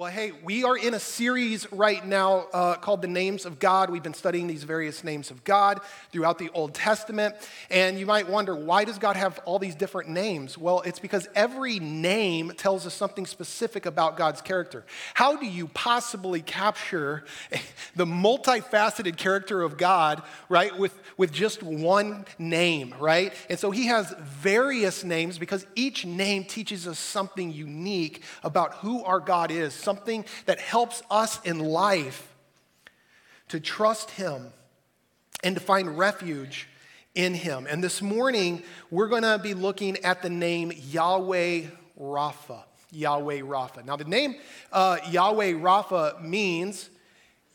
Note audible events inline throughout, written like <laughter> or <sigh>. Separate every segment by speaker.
Speaker 1: Well, hey, we are in a series right now uh, called The Names of God. We've been studying these various names of God throughout the Old Testament. And you might wonder, why does God have all these different names? Well, it's because every name tells us something specific about God's character. How do you possibly capture <laughs> the multifaceted character of God, right, with, with just one name, right? And so he has various names because each name teaches us something unique about who our God is something that helps us in life to trust Him and to find refuge in Him. And this morning, we're going to be looking at the name Yahweh Rapha. Yahweh Rapha. Now, the name uh, Yahweh Rapha means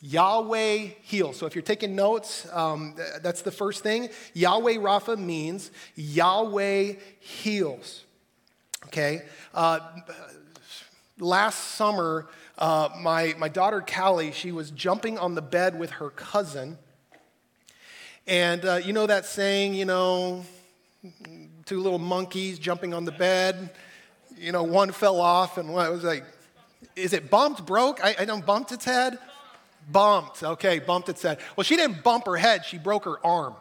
Speaker 1: Yahweh heals. So if you're taking notes, um, that's the first thing. Yahweh Rapha means Yahweh heals. Okay? Uh, last summer, uh, my, my daughter Callie, she was jumping on the bed with her cousin. And uh, you know that saying, you know, two little monkeys jumping on the bed, you know, one fell off and what, it was like, is it bumped, broke? I, I don't bumped its head? Bumped, okay, bumped its head. Well, she didn't bump her head, she broke her arm.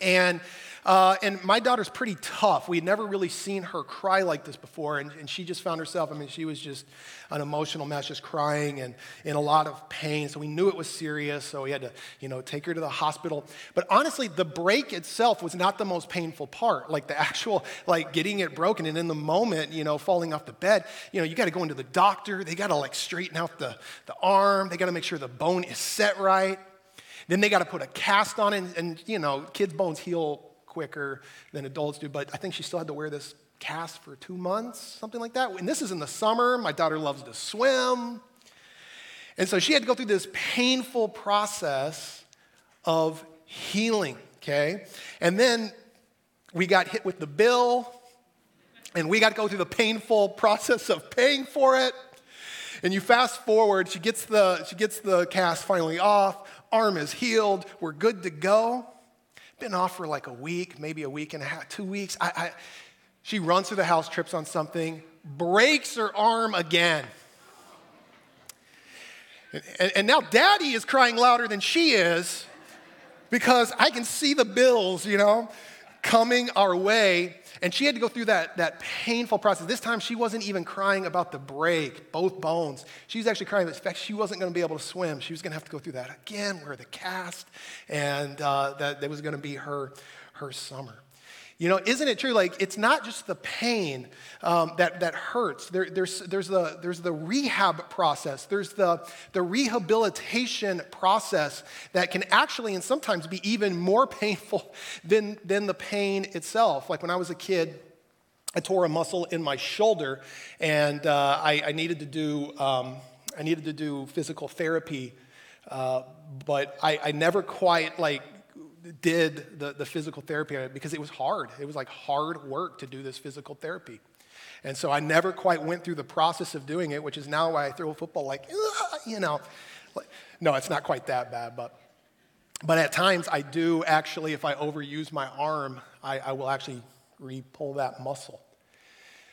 Speaker 1: And uh, and my daughter's pretty tough. We had never really seen her cry like this before, and, and she just found herself, I mean, she was just an emotional mess, just crying and in a lot of pain. So we knew it was serious, so we had to, you know, take her to the hospital. But honestly, the break itself was not the most painful part. Like the <laughs> actual, like getting it broken, and in the moment, you know, falling off the bed, you know, you got to go into the doctor. They got to like straighten out the, the arm. They got to make sure the bone is set right. Then they got to put a cast on it, and, and you know, kids' bones heal quicker than adults do, but I think she still had to wear this cast for two months, something like that. And this is in the summer. My daughter loves to swim. And so she had to go through this painful process of healing, okay? And then we got hit with the bill, and we got to go through the painful <laughs> process of paying for it. And you fast forward, she gets the, she gets the cast finally off, arm is healed, we're good to go. Been off for like a week, maybe a week and a half, two weeks. I, I, she runs through the house, trips on something, breaks her arm again. And, and now daddy is crying louder than she is because I can see the bills, you know, coming our way. And she had to go through that, that painful process. This time, she wasn't even crying about the break, both bones. She was actually crying the fact she wasn't going to be able to swim. She was going to have to go through that again, wear the cast, and uh, that, that was going to be her, her summer. You know, isn't it true? Like, it's not just the pain um, that, that hurts. There, there's, there's, the, there's the rehab process, there's the, the rehabilitation process that can actually and sometimes be even more <laughs> painful than, than the pain itself. Like, when I was a kid, I tore a muscle in my shoulder, and uh, I, I, needed to do, um, I needed to do physical therapy. Uh, but I, I never quite like did the, the physical therapy because it was hard. It was like hard work to do this physical therapy. And so I never quite went through the process of doing it, which is now why I throw a football like, you know. No, it's not quite that bad, but, but at times I do actually, if I overuse my arm, I, I will actually re-pull that muscle.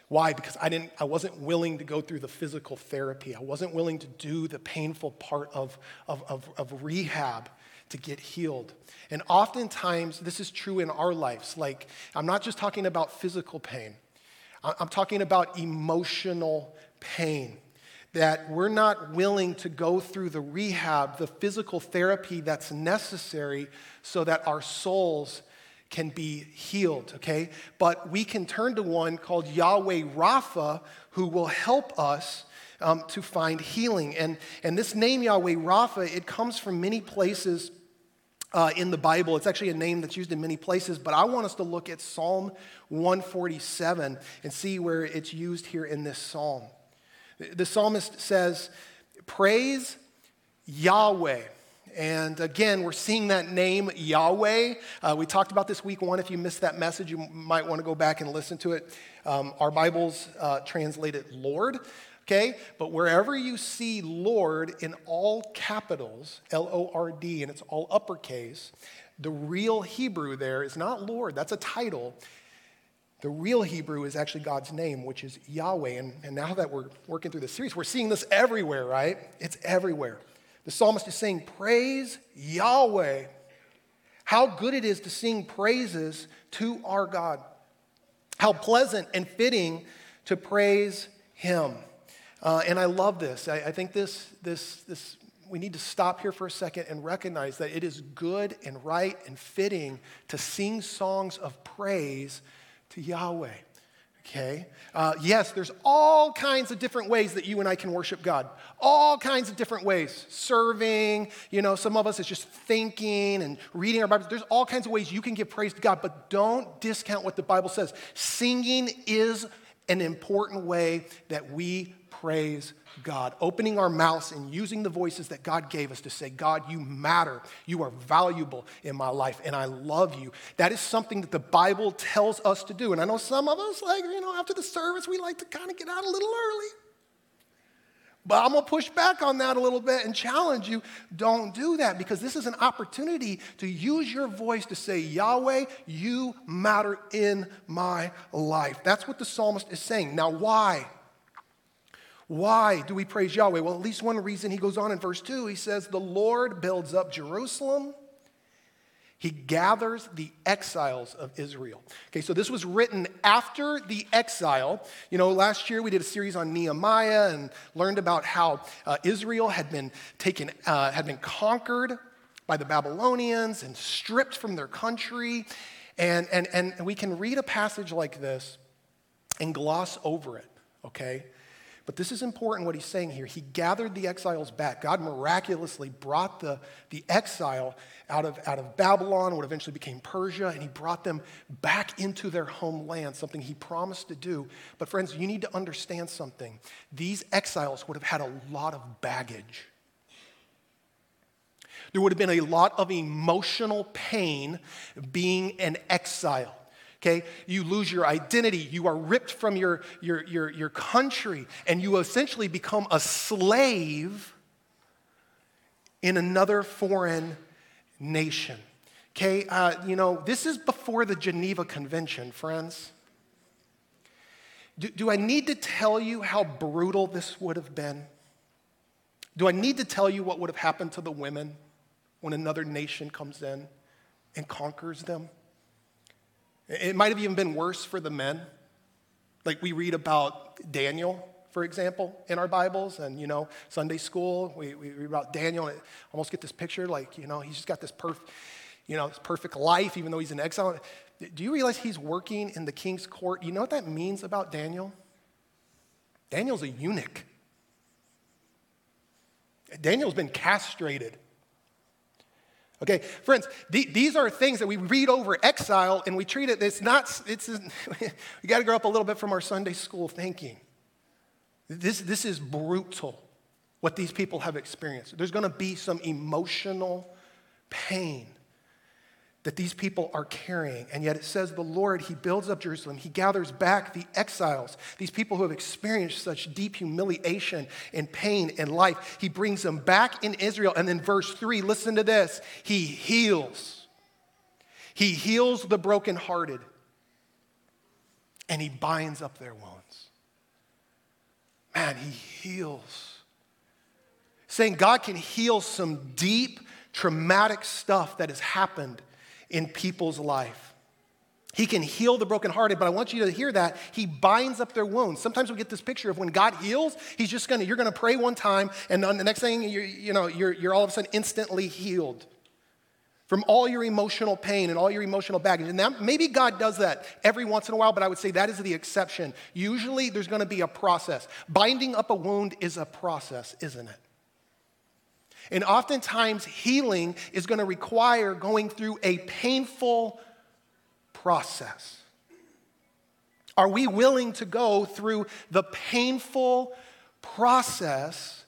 Speaker 1: Why? Because I, didn't, I wasn't willing to go through the physical therapy. I wasn't willing to do the painful part of, of, of, of rehab to get healed. And oftentimes, this is true in our lives. Like, I'm not just talking about physical pain, I'm talking about emotional pain. That we're not willing to go through the rehab, the physical therapy that's necessary so that our souls can be healed, okay? But we can turn to one called Yahweh Rapha who will help us um, to find healing. And, and this name, Yahweh Rapha, it comes from many places uh, in the Bible. It's actually a name that's used in many places, but I want us to look at Psalm 147 and see where it's used here in this psalm. The psalmist says, Praise Yahweh. And again, we're seeing that name Yahweh. Uh, we talked about this week one. If you missed that message, you might want to go back and listen to it. Um, our Bibles uh, translate it Lord okay? But wherever you see Lord in all capitals, L O R D, and it's all uppercase, the real Hebrew there is not Lord, that's a title. The real Hebrew is actually God's name, which is Yahweh. And, and now that we're working through the series, we're seeing this everywhere, right? It's everywhere. The psalmist is saying, Praise Yahweh. How good it is to sing praises to our God. How pleasant and fitting to praise Him. Uh, and I love this. I, I think this, this, this, we need to stop here for a second and recognize that it is good and right and fitting to sing songs of praise to Yahweh. Okay? Uh, yes, there's all kinds of different ways that you and I can worship God. All kinds of different ways. Serving, you know, some of us is just thinking and reading our Bibles. There's all kinds of ways you can give praise to God, but don't discount what the Bible says. Singing is an important way that we praise God, opening our mouths and using the voices that God gave us to say, God, you matter. You are valuable in my life, and I love you. That is something that the Bible tells us to do. And I know some of us, like, you know, after the service, we like to kind of get out a little early. But I'm going to push back on that a little bit and challenge you don't do that because this is an opportunity to use your voice to say, Yahweh, you matter in my life. That's what the psalmist is saying. Now, why? Why do we praise Yahweh? Well, at least one reason he goes on in verse 2. He says, The Lord builds up Jerusalem. He gathers the exiles of Israel. Okay, so this was written after the exile. You know, last year we did a series on Nehemiah and learned about how uh, Israel had been taken, uh, had been conquered by the Babylonians and stripped from their country. And, and, and we can read a passage like this and gloss over it, okay? But this is important what he's saying here. He gathered the exiles back. God miraculously brought the, the exile out of, out of Babylon, what eventually became Persia, and he brought them back into their homeland, something he promised to do. But, friends, you need to understand something. These exiles would have had a lot of baggage. There would have been a lot of emotional pain being an exile okay? You lose your identity. You are ripped from your, your, your, your country, and you essentially become a slave in another foreign nation. Okay, uh, you know, this is before the Geneva Convention, friends. Do, do I need to tell you how brutal this would have been? Do I need to tell you what would have happened to the women when another nation comes in and conquers them? It might have even been worse for the men. Like we read about Daniel, for example, in our Bibles, and you know, Sunday school, we, we read about Daniel, and almost get this picture like, you know, he's just got this perfect, you know, this perfect life, even though he's in exile. Do you realize he's working in the king's court? You know what that means about Daniel? Daniel's a eunuch. Daniel's been castrated. Okay, friends, th- these are things that we read over exile and we treat it, it's not, it's, <laughs> we got to grow up a little bit from our Sunday school thinking. This, this is brutal, what these people have experienced. There's going to be some emotional pain that these people are carrying. And yet it says the Lord, He builds up Jerusalem. He gathers back the exiles, these people who have experienced such deep humiliation and pain in life. He brings them back in Israel. And then verse three, listen to this He heals. He heals the brokenhearted and He binds up their wounds. Man, He heals. Saying God can heal some deep, traumatic stuff that has happened in people's life. He can heal the brokenhearted, but I want you to hear that. He binds up their wounds. Sometimes we get this picture of when God heals, he's just gonna, you're gonna pray one time, and the next thing, you're, you know, you're, you're all of a sudden instantly healed from all your emotional pain and all your emotional baggage. And that, maybe God does that every once in a while, but I would say that is the exception. Usually there's gonna be a process. Binding up a wound is a process, isn't it? And oftentimes, healing is going to require going through a painful process. Are we willing to go through the painful process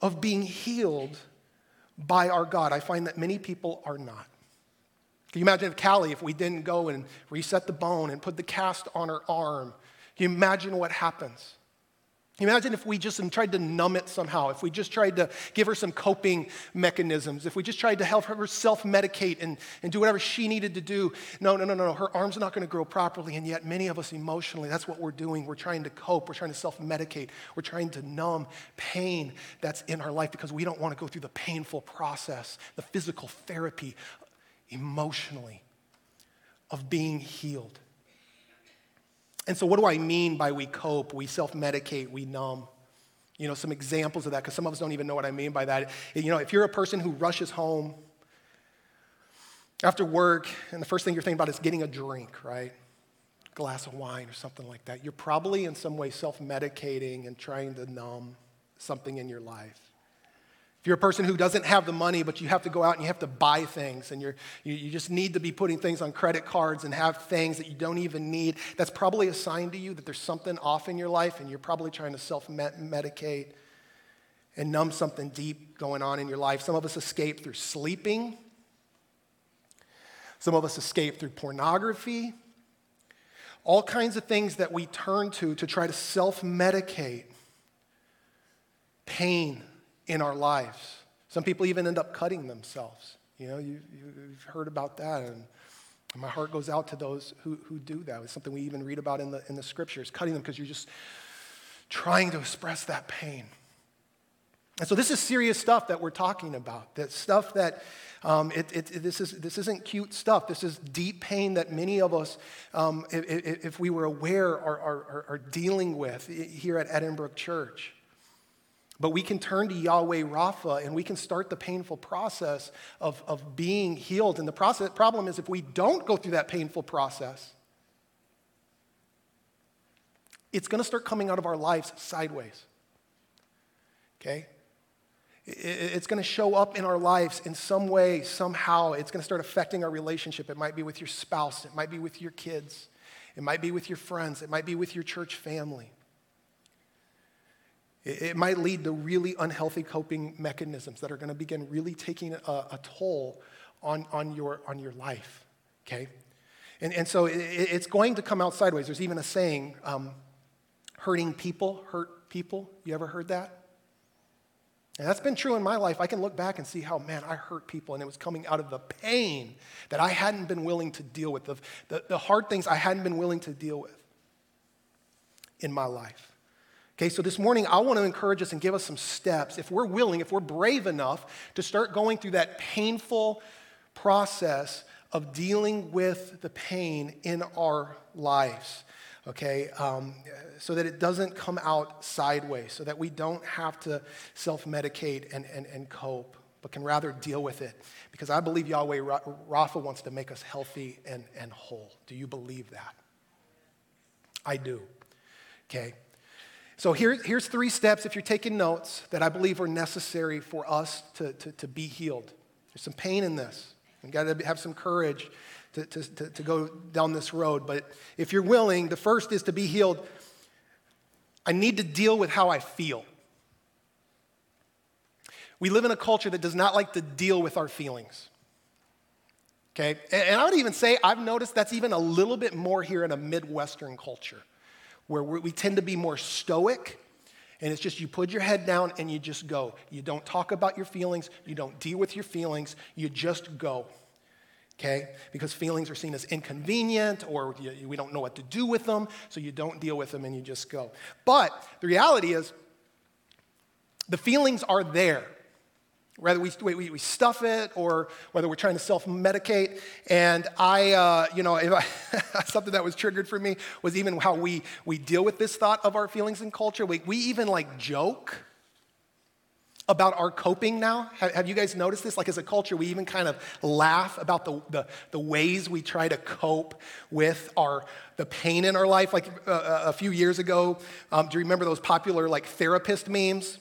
Speaker 1: of being healed by our God? I find that many people are not. Can you imagine if Callie, if we didn't go and reset the bone and put the cast on her arm? Can you imagine what happens? Imagine if we just tried to numb it somehow, if we just tried to give her some coping mechanisms, if we just tried to help her self medicate and, and do whatever she needed to do. No, no, no, no, no. Her arm's not going to grow properly. And yet, many of us emotionally, that's what we're doing. We're trying to cope, we're trying to self medicate, we're trying to numb pain that's in our life because we don't want to go through the painful process, the physical therapy emotionally of being healed. And so, what do I mean by we cope, we self medicate, we numb? You know, some examples of that, because some of us don't even know what I mean by that. You know, if you're a person who rushes home after work and the first thing you're thinking about is getting a drink, right? A glass of wine or something like that, you're probably in some way self medicating and trying to numb something in your life. If you're a person who doesn't have the money, but you have to go out and you have to buy things, and you're, you, you just need to be putting things on credit cards and have things that you don't even need, that's probably a sign to you that there's something off in your life, and you're probably trying to self medicate and numb something deep going on in your life. Some of us escape through sleeping, some of us escape through pornography, all kinds of things that we turn to to try to self medicate pain in our lives. Some people even end up cutting themselves. You know, you, have heard about that. And my heart goes out to those who, who do that. It's something we even read about in the, in the scriptures, cutting them because you're just trying to express that pain. And so this is serious stuff that we're talking about. That stuff that um, it, it, this, is, this isn't cute stuff. This is deep pain that many of us, um, if, if, we were aware, are, are, are dealing with here at Edinburgh Church. But we can turn to Yahweh Rapha and we can start the painful process of, of being healed. And the process, problem is, if we don't go through that painful process, it's going to start coming out of our lives sideways. Okay? It's going to show up in our lives in some way, somehow. It's going to start affecting our relationship. It might be with your spouse, it might be with your kids, it might be with your friends, it might be with your church family. It might lead to really unhealthy coping mechanisms that are going to begin really taking a, a toll on, on, your, on your life, okay? And, and so it, it's going to come out sideways. There's even a saying um, hurting people hurt people. You ever heard that? And that's been true in my life. I can look back and see how, man, I hurt people, and it was coming out of the pain that I hadn't been willing to deal with, the, the, the hard things I hadn't been willing to deal with in my life. Okay, so this morning I want to encourage us and give us some steps, if we're willing, if we're brave enough to start going through that painful process of dealing with the pain in our lives, okay, um, so that it doesn't come out sideways, so that we don't have to self medicate and, and, and cope, but can rather deal with it. Because I believe Yahweh Rapha wants to make us healthy and, and whole. Do you believe that? I do. Okay. So here, here's three steps, if you're taking notes, that I believe are necessary for us to, to, to be healed. There's some pain in this. We've got to have some courage to, to, to, to go down this road. But if you're willing, the first is to be healed. I need to deal with how I feel. We live in a culture that does not like to deal with our feelings. Okay? And I would even say, I've noticed that's even a little bit more here in a Midwestern culture where we tend to be more stoic. And it's just you put your head down and you just go. You don't talk about your feelings, you don't deal with your feelings, you just go. Okay? Because feelings are seen as inconvenient or you, we don't know what to do with them, so you don't deal with them and you just go. But the reality is, the feelings are there. Whether we, we, we stuff it or whether we're trying to self medicate. And I, uh, you know, I, <laughs> something that was triggered for me was even how we, we deal with this thought of our feelings and culture. We, we even like joke about our coping now. Have, have, you guys noticed this? Like as a culture, we even kind of laugh about the, the, the ways we try to cope with our, the pain in our life. Like uh, a few years ago, um, do you remember those popular like therapist memes?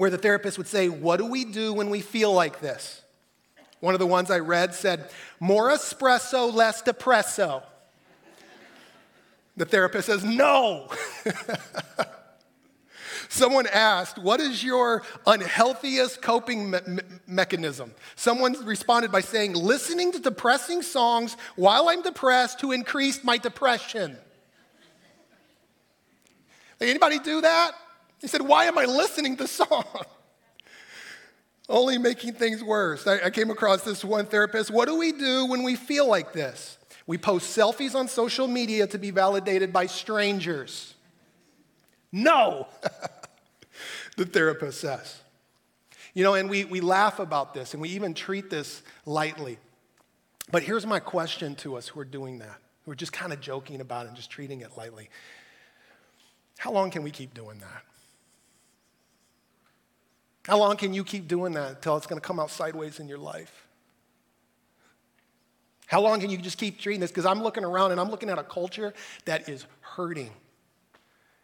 Speaker 1: Where the therapist would say, What do we do when we feel like this? One of the ones I read said, More espresso, less depresso. The therapist says, No. <laughs> Someone asked, What is your unhealthiest coping me- me- mechanism? Someone responded by saying, Listening to depressing songs while I'm depressed to increase my depression. Anybody do that? He said, Why am I listening to song? <laughs> Only making things worse. I, I came across this one therapist. What do we do when we feel like this? We post selfies on social media to be validated by strangers. No, <laughs> the therapist says. You know, and we, we laugh about this and we even treat this lightly. But here's my question to us who are doing that, who are just kind of joking about it and just treating it lightly. How long can we keep doing that? How long can you keep doing that until it's going to come out sideways in your life? How long can you just keep treating this? Because I'm looking around and I'm looking at a culture that is hurting.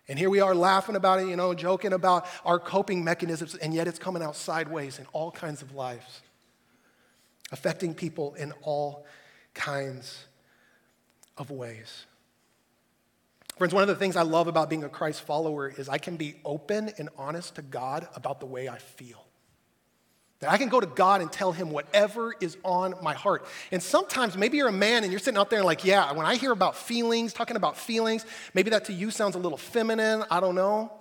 Speaker 1: And here we are laughing about it, you know, joking about our coping mechanisms, and yet it's coming out sideways in all kinds of lives, affecting people in all kinds of ways. Friends, one of the things I love about being a Christ follower is I can be open and honest to God about the way I feel. That I can go to God and tell him whatever is on my heart. And sometimes maybe you're a man and you're sitting out there and like, yeah, when I hear about feelings, talking about feelings, maybe that to you sounds a little feminine, I don't know.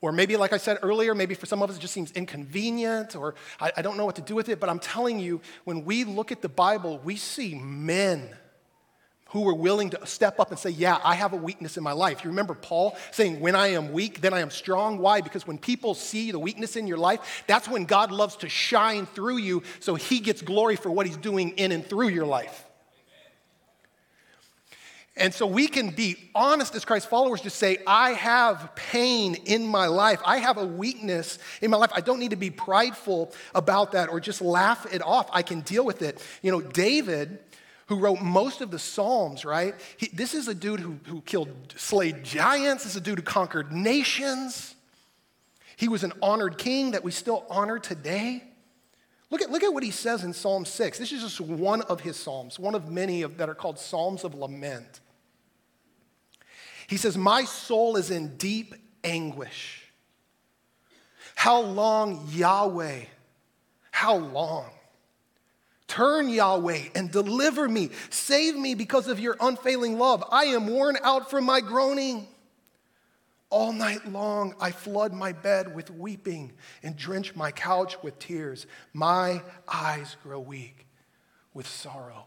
Speaker 1: Or maybe, like I said earlier, maybe for some of us it just seems inconvenient or I, I don't know what to do with it. But I'm telling you, when we look at the Bible, we see men who were willing to step up and say, Yeah, I have a weakness in my life. You remember Paul saying, When I am weak, then I am strong. Why? Because when people see the weakness in your life, that's when God loves to shine through you so he gets glory for what he's doing in and through your life. And so we can be honest as Christ followers, just say, I have pain in my life. I have a weakness in my life. I don't need to be prideful about that or just laugh it off. I can deal with it. You know, David who wrote most of the Psalms, right? He, this is a dude who, who killed, slayed giants. This is a dude who conquered nations. He was an honored king that we still honor today. Look at, look at what he says in Psalm 6. This is just one of his Psalms, one of many of, that are called Psalms of Lament. He says, My soul is in deep anguish. How long, Yahweh? How long? Turn, Yahweh, and deliver me. Save me because of your unfailing love. I am worn out from my groaning. All night long, I flood my bed with weeping and drench my couch with tears. My eyes grow weak with sorrow.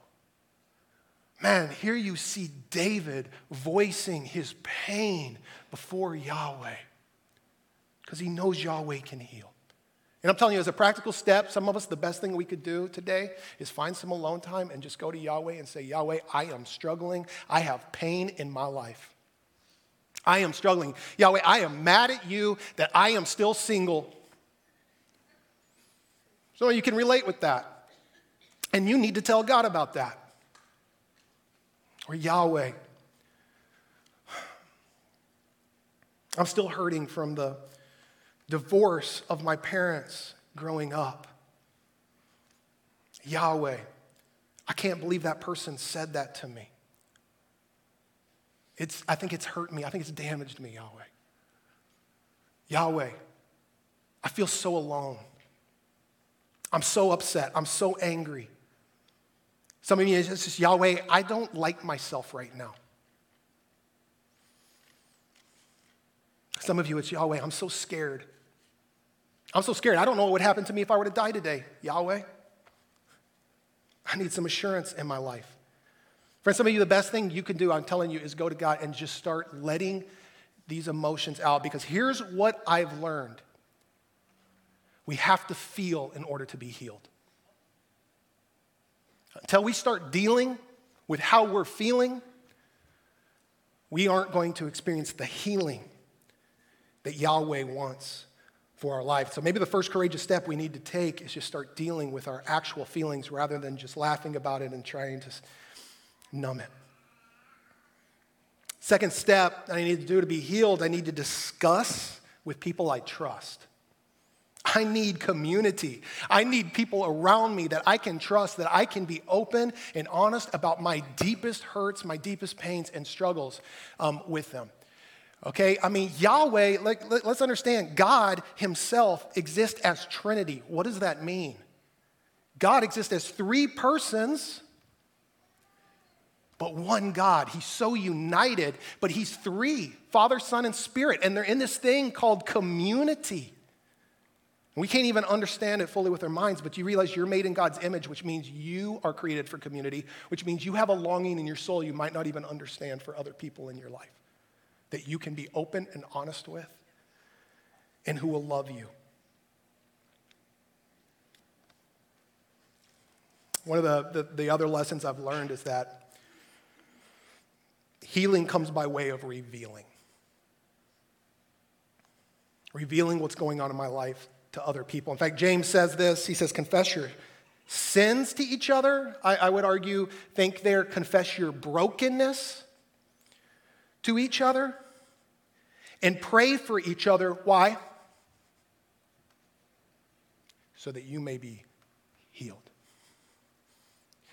Speaker 1: Man, here you see David voicing his pain before Yahweh because he knows Yahweh can heal. And I'm telling you, as a practical step, some of us, the best thing we could do today is find some alone time and just go to Yahweh and say, Yahweh, I am struggling. I have pain in my life. I am struggling. Yahweh, I am mad at you that I am still single. So you can relate with that. And you need to tell God about that. Or Yahweh, I'm still hurting from the divorce of my parents growing up. Yahweh, I can't believe that person said that to me. It's, I think it's hurt me. I think it's damaged me, Yahweh. Yahweh, I feel so alone. I'm so upset. I'm so angry. Some of you, it's just, Yahweh, I don't like myself right now. Some of you, it's Yahweh, I'm so scared. I'm so scared. I don't know what would happen to me if I were to die today. Yahweh, I need some assurance in my life. For some of you, the best thing you can do, I'm telling you, is go to God and just start letting these emotions out. Because here's what I've learned we have to feel in order to be healed. Until we start dealing with how we're feeling, we aren't going to experience the healing that Yahweh wants for our life. So maybe the first courageous step we need to take is just start dealing with our actual feelings rather than just laughing about it and trying to numb it. Second step that I need to do to be healed, I need to discuss with people I trust. I need community. I need people around me that I can trust, that I can be open and honest about my deepest hurts, my deepest pains, and struggles um, with them. Okay, I mean, Yahweh, like, let's understand, God Himself exists as Trinity. What does that mean? God exists as three persons but one God. He's so united, but He's three Father, Son, and Spirit. And they're in this thing called community. We can't even understand it fully with our minds, but you realize you're made in God's image, which means you are created for community, which means you have a longing in your soul you might not even understand for other people in your life that you can be open and honest with and who will love you. One of the, the, the other lessons I've learned is that healing comes by way of revealing. Revealing what's going on in my life to other people. In fact, James says this he says, confess your sins to each other. I, I would argue, think there, confess your brokenness to each other and pray for each other. Why? So that you may be healed.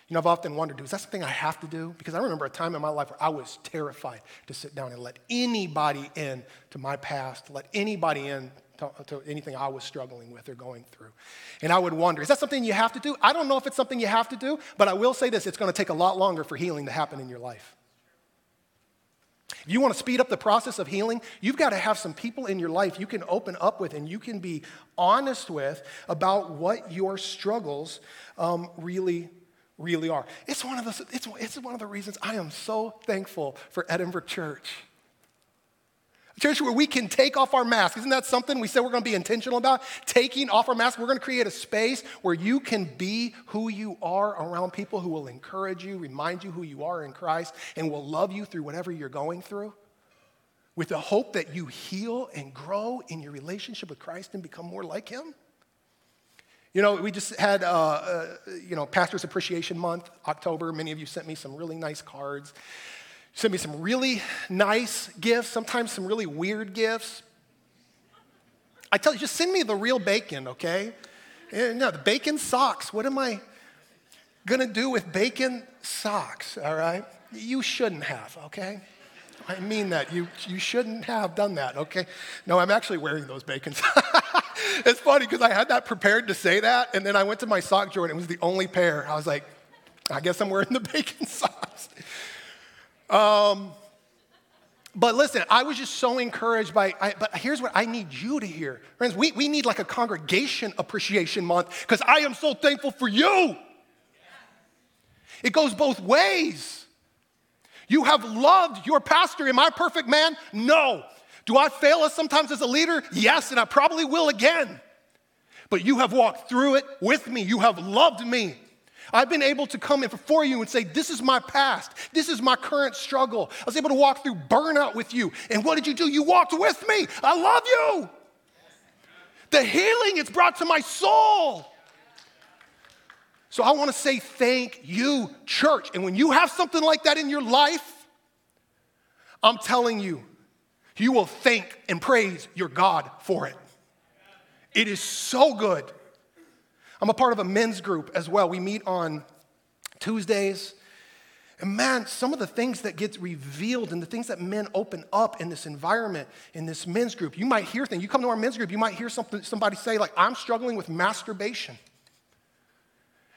Speaker 1: You know, I've often wondered, is that something I have to do? Because I remember a time in my life where I was terrified to sit down and let anybody in to my past, let anybody in to, to, anything I was struggling with or going through. And I would wonder, is that something you have to do? I don't know if it's something you have to do, but I will say this it's going to take a lot longer for healing to happen in your life. If you want to speed up the process of healing, you've got to have some people in your life you can open up with and you can be honest with about what your struggles um, really really are. It's one, of the, it's, it's one of the reasons I am so thankful for Edinburgh Church. A church where we can take off our mask. Isn't that something we said we're going to be intentional about? Taking off our mask. We're going to create a space where you can be who you are around people who will encourage you, remind you who you are in Christ, and will love you through whatever you're going through. With the hope that you heal and grow in your relationship with Christ and become more like Him. You know, we just had, uh, uh, you know, Pastor's Appreciation Month, October. Many of you sent me some really nice cards sent me some really nice gifts, sometimes some really weird gifts. I tell you, just send me the real bacon, okay? Eh, no, the bacon socks. What am I gonna do with bacon socks, all right? You shouldn't have, okay? I mean that. You, you shouldn't have done that, okay? No, I'm actually wearing those bacon <laughs> it's funny because I had that prepared to say that, and then I went to my sock drawer and it was the only pair. I was like, I guess I'm wearing the <laughs> bacon socks. Um, but listen, I was just so encouraged by, I, but here's what I need you to hear. Friends, we, we need like a congregation appreciation month because I am so thankful for you. It goes both ways. You have loved your pastor. Am I perfect man? No. Do I fail us sometimes as a leader? Yes, and I probably will again. But you have walked through it with me. You have loved me. I've been able to come in before you and say, This is my past. This is my current struggle. I was able to walk through burnout with you. And what did you do? You walked with me. I love you. The healing it's brought to my soul. So I want to say thank you, church. And when you have something like that in your life, I'm telling you, you will thank and praise your God for it. It is so good. I'm a part of a men's group as well. We meet on Tuesdays. And man, some of the things that get revealed and the things that men open up in this environment, in this men's group, you might hear things. You come to our men's group, you might hear something, somebody say, like, I'm struggling with masturbation.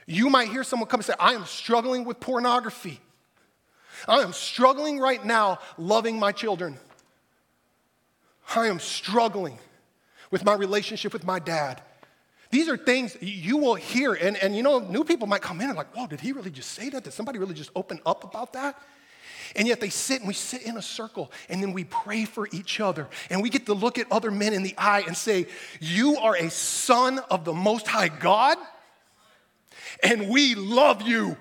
Speaker 1: You might hear someone come and say, I am struggling with pornography. I am struggling right now loving my children. I am struggling with my relationship with my dad. These are things you will hear. And, and you know, new people might come in and like, whoa, did he really just say that? Did somebody really just open up about that? And yet they sit and we sit in a circle and then we pray for each other. And we get to look at other men in the eye and say, You are a son of the Most High God, and we love you.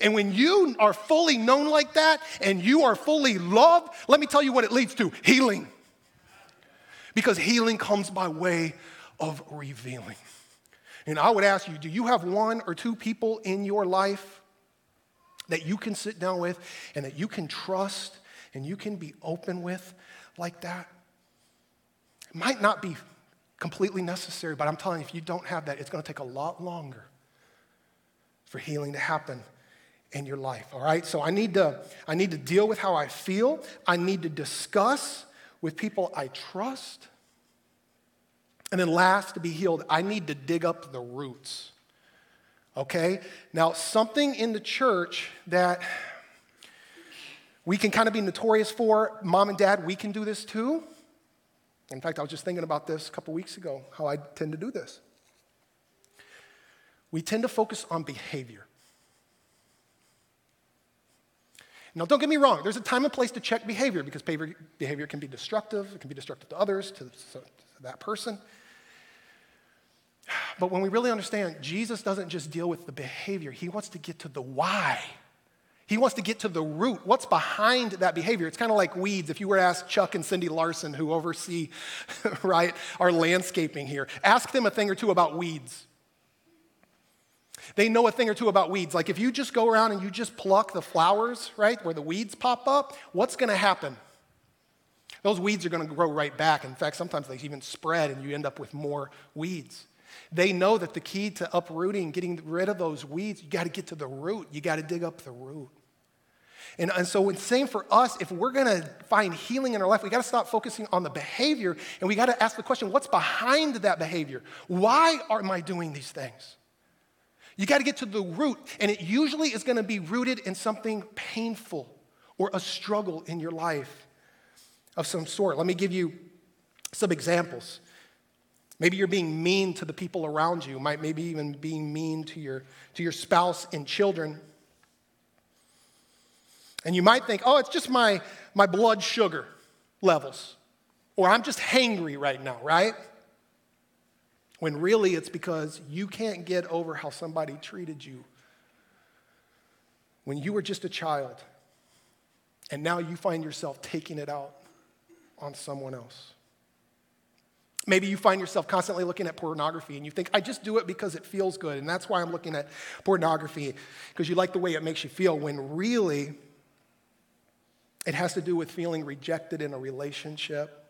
Speaker 1: And when you are fully known like that and you are fully loved, let me tell you what it leads to healing. Because healing comes by way of revealing. And I would ask you do you have one or two people in your life that you can sit down with and that you can trust and you can be open with like that? It might not be completely necessary, but I'm telling you, if you don't have that, it's going to take a lot longer for healing to happen in your life all right so i need to i need to deal with how i feel i need to discuss with people i trust and then, last, to be healed, I need to dig up the roots. Okay? Now, something in the church that we can kind of be notorious for. Mom and dad, we can do this too. In fact, I was just thinking about this a couple weeks ago, how I tend to do this. We tend to focus on behavior. Now, don't get me wrong, there's a time and place to check behavior because behavior can be destructive, it can be destructive to others, to, to that person. But when we really understand, Jesus doesn't just deal with the behavior, he wants to get to the why. He wants to get to the root. What's behind that behavior? It's kind of like weeds. If you were to ask Chuck and Cindy Larson, who oversee, <laughs> right, our landscaping here, ask them a thing or two about weeds. They know a thing or two about weeds. Like if you just go around and you just pluck the flowers, right, where the weeds pop up, what's going to happen? Those weeds are going to grow right back. In fact, sometimes they even spread and you end up with more weeds. They know that the key to uprooting, getting rid of those weeds, you got to get to the root. You got to dig up the root. And, and so it's same for us. If we're going to find healing in our life, we got to stop focusing on the behavior and we got to ask the question, what's behind that behavior? Why am I doing these things? You got to get to the root, and it usually is going to be rooted in something painful or a struggle in your life of some sort. Let me give you some examples. Maybe you're being mean to the people around you, might maybe even being mean to your, to your spouse and children. And you might think, oh, it's just my, my blood sugar levels, or I'm just hangry right now, right? when really it's because you can't get over how somebody treated you when you were just a child, and now you find yourself taking it out on someone else. Maybe you find yourself constantly looking at pornography and you think, I just do it because it feels good, and that's why I'm looking at pornography, because you like the way it makes you feel, when really it has to do with feeling rejected in a relationship,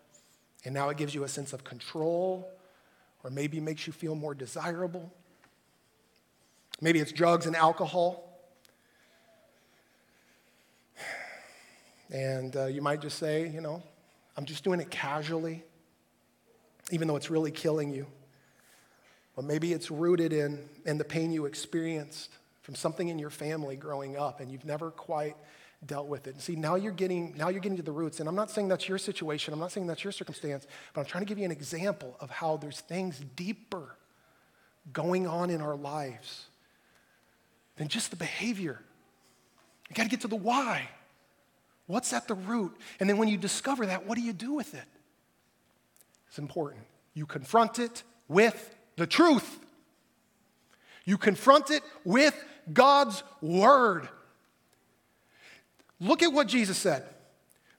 Speaker 1: and now it gives you a sense of control or maybe makes you feel more desirable. Maybe it's drugs and alcohol. And uh, you might just say, you know, I'm just doing it casually, even though it's really killing you. But maybe it's rooted in, in the pain you experienced from something in your family growing up and you've never quite dealt with it. And see, now you're getting now you're getting to the roots. And I'm not saying that's your situation. I'm not saying that's your circumstance, but I'm trying to give you an example of how there's things deeper going on in our lives than just the behavior. You got to get to the why. What's at the root? And then when you discover that, what do you do with it? It's important. You confront it with the truth. You confront it with God's word. Look at what Jesus said.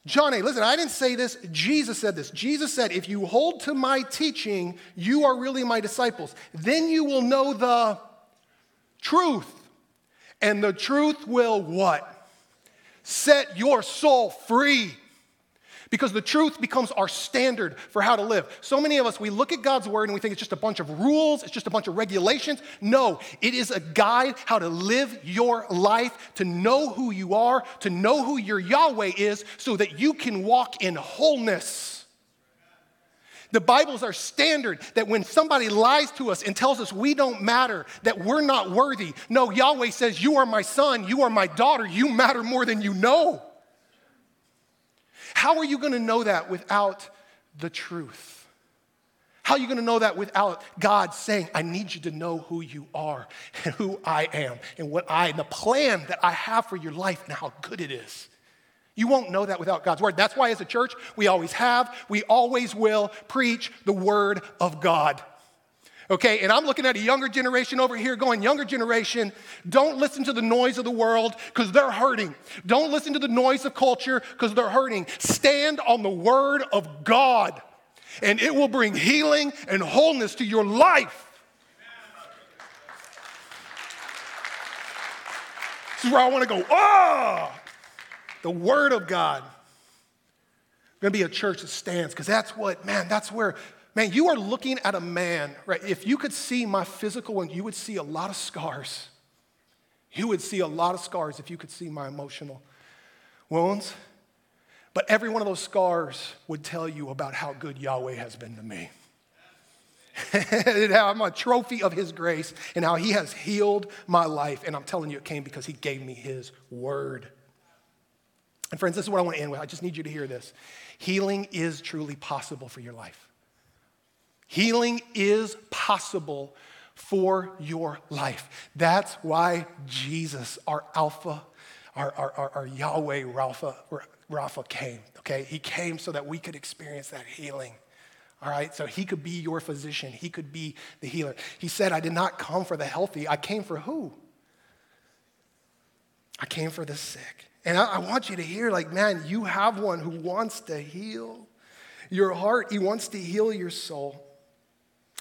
Speaker 1: John 8, listen, I didn't say this. Jesus said this. Jesus said, If you hold to my teaching, you are really my disciples. Then you will know the truth. And the truth will what? Set your soul free because the truth becomes our standard for how to live. So many of us, we look at God's word and we think it's just a bunch of rules, it's just a bunch of regulations. No, it is a guide how to live your life, to know who you are, to know who your Yahweh is, so that you can walk in wholeness. The Bible's our standard that when somebody lies to us and tells us we don't matter, that we're not worthy, no, Yahweh says, You are my son, you are my daughter, you matter more than you know. How are you going to know that without the truth? How are you going to know that without God saying, I need you to know who you are and who I am and what I, and the plan that I have for your life and how good it is? You won't know that without God's word. That's why, as a church, we always have, we always will preach the word of God. Okay, and I'm looking at a younger generation over here going, younger generation, don't listen to the noise of the world because they're hurting. Don't listen to the noise of culture because they're hurting. Stand on the word of God, and it will bring healing and wholeness to your life. This is where I want to go. Ah, oh, the word of God. Going to be a church that stands because that's what, man, that's where Man, you are looking at a man, right? If you could see my physical one, you would see a lot of scars. You would see a lot of scars if you could see my emotional wounds. But every one of those scars would tell you about how good Yahweh has been to me. <laughs> I'm a trophy of His grace and how He has healed my life. And I'm telling you, it came because He gave me His word. And friends, this is what I want to end with. I just need you to hear this. Healing is truly possible for your life. Healing is possible for your life. That's why Jesus, our Alpha, our, our, our, our Yahweh Rapha, Rapha came, okay? He came so that we could experience that healing. All right, so he could be your physician. He could be the healer. He said, I did not come for the healthy. I came for who? I came for the sick. And I, I want you to hear, like, man, you have one who wants to heal your heart. He wants to heal your soul.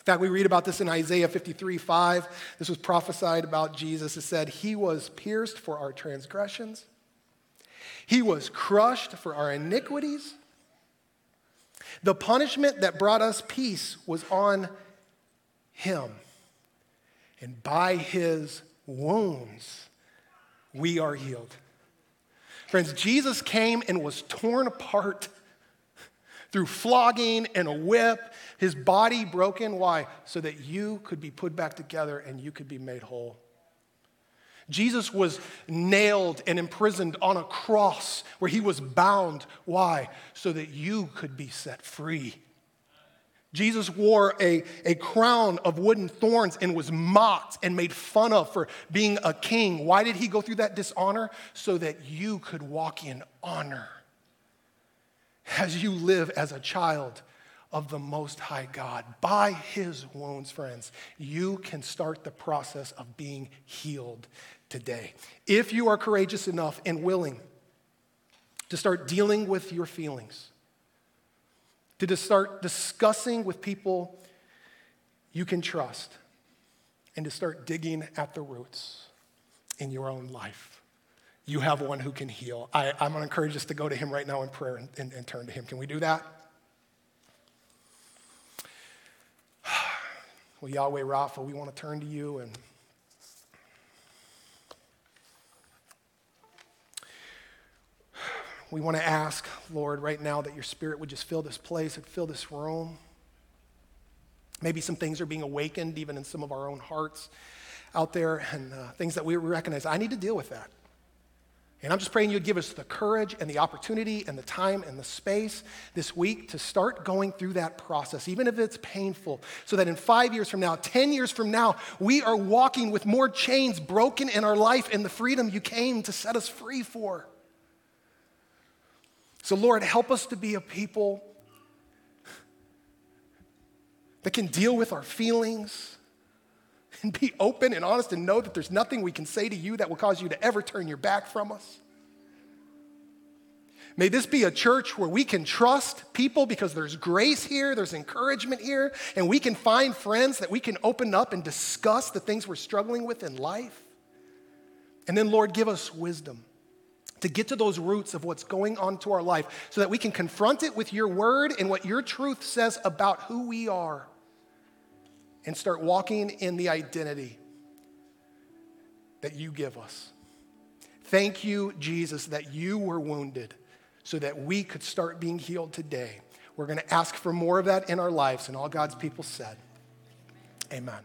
Speaker 1: In fact, we read about this in Isaiah 53 5. This was prophesied about Jesus. It said, He was pierced for our transgressions, He was crushed for our iniquities. The punishment that brought us peace was on Him. And by His wounds, we are healed. Friends, Jesus came and was torn apart through flogging and a whip, his body broken. Why? So that you could be put back together and you could be made whole. Jesus was nailed and imprisoned on a cross where he was bound. Why? So that you could be set free. Jesus wore a, a crown of wooden thorns and was mocked and made fun of for being a king. Why did he go through that dishonor? So that you could walk in honor as you live as a child of the Most High God. By His wounds, friends, you can start the process of being healed today. If you are courageous enough and willing to start dealing with your feelings, to start discussing with people you can trust, and to start digging at the roots in your own life you have one who can heal. I, am going to encourage us to go to him right now in prayer and, and, and turn to him. Can we do that? <sighs> Well, Yahweh Rapha, we want to turn to you and <sighs> we want to ask, Lord, right now that your spirit would just fill this place and fill this room. Maybe some things are being awakened even in some of our own hearts out there and uh, things that we recognize. I need to deal with that. And I'm just praying you'd give us the courage and the opportunity and the time and the space this week to start going through that process, even if it's painful, so that in five years from now, 10 years from now, we are walking with more chains broken in our life and the freedom you came to set us free for. So, Lord, help us to be a people that can deal with our feelings and be open and honest and know that there's nothing we can say to you that will cause you to ever turn your back from us. May this be a church where we can trust people because there's grace here, there's encouragement here, and we can find friends that we can open up and discuss the things we're struggling with in life. And then, Lord, give us wisdom to get to those roots of what's going on to our life so that we can confront it with your word and what your truth says about who we are and start walking in the identity that you give us. Thank you, Jesus, that you were wounded so that we could start being healed today. We're going to ask for more of that in our lives, and all God's people said, Amen.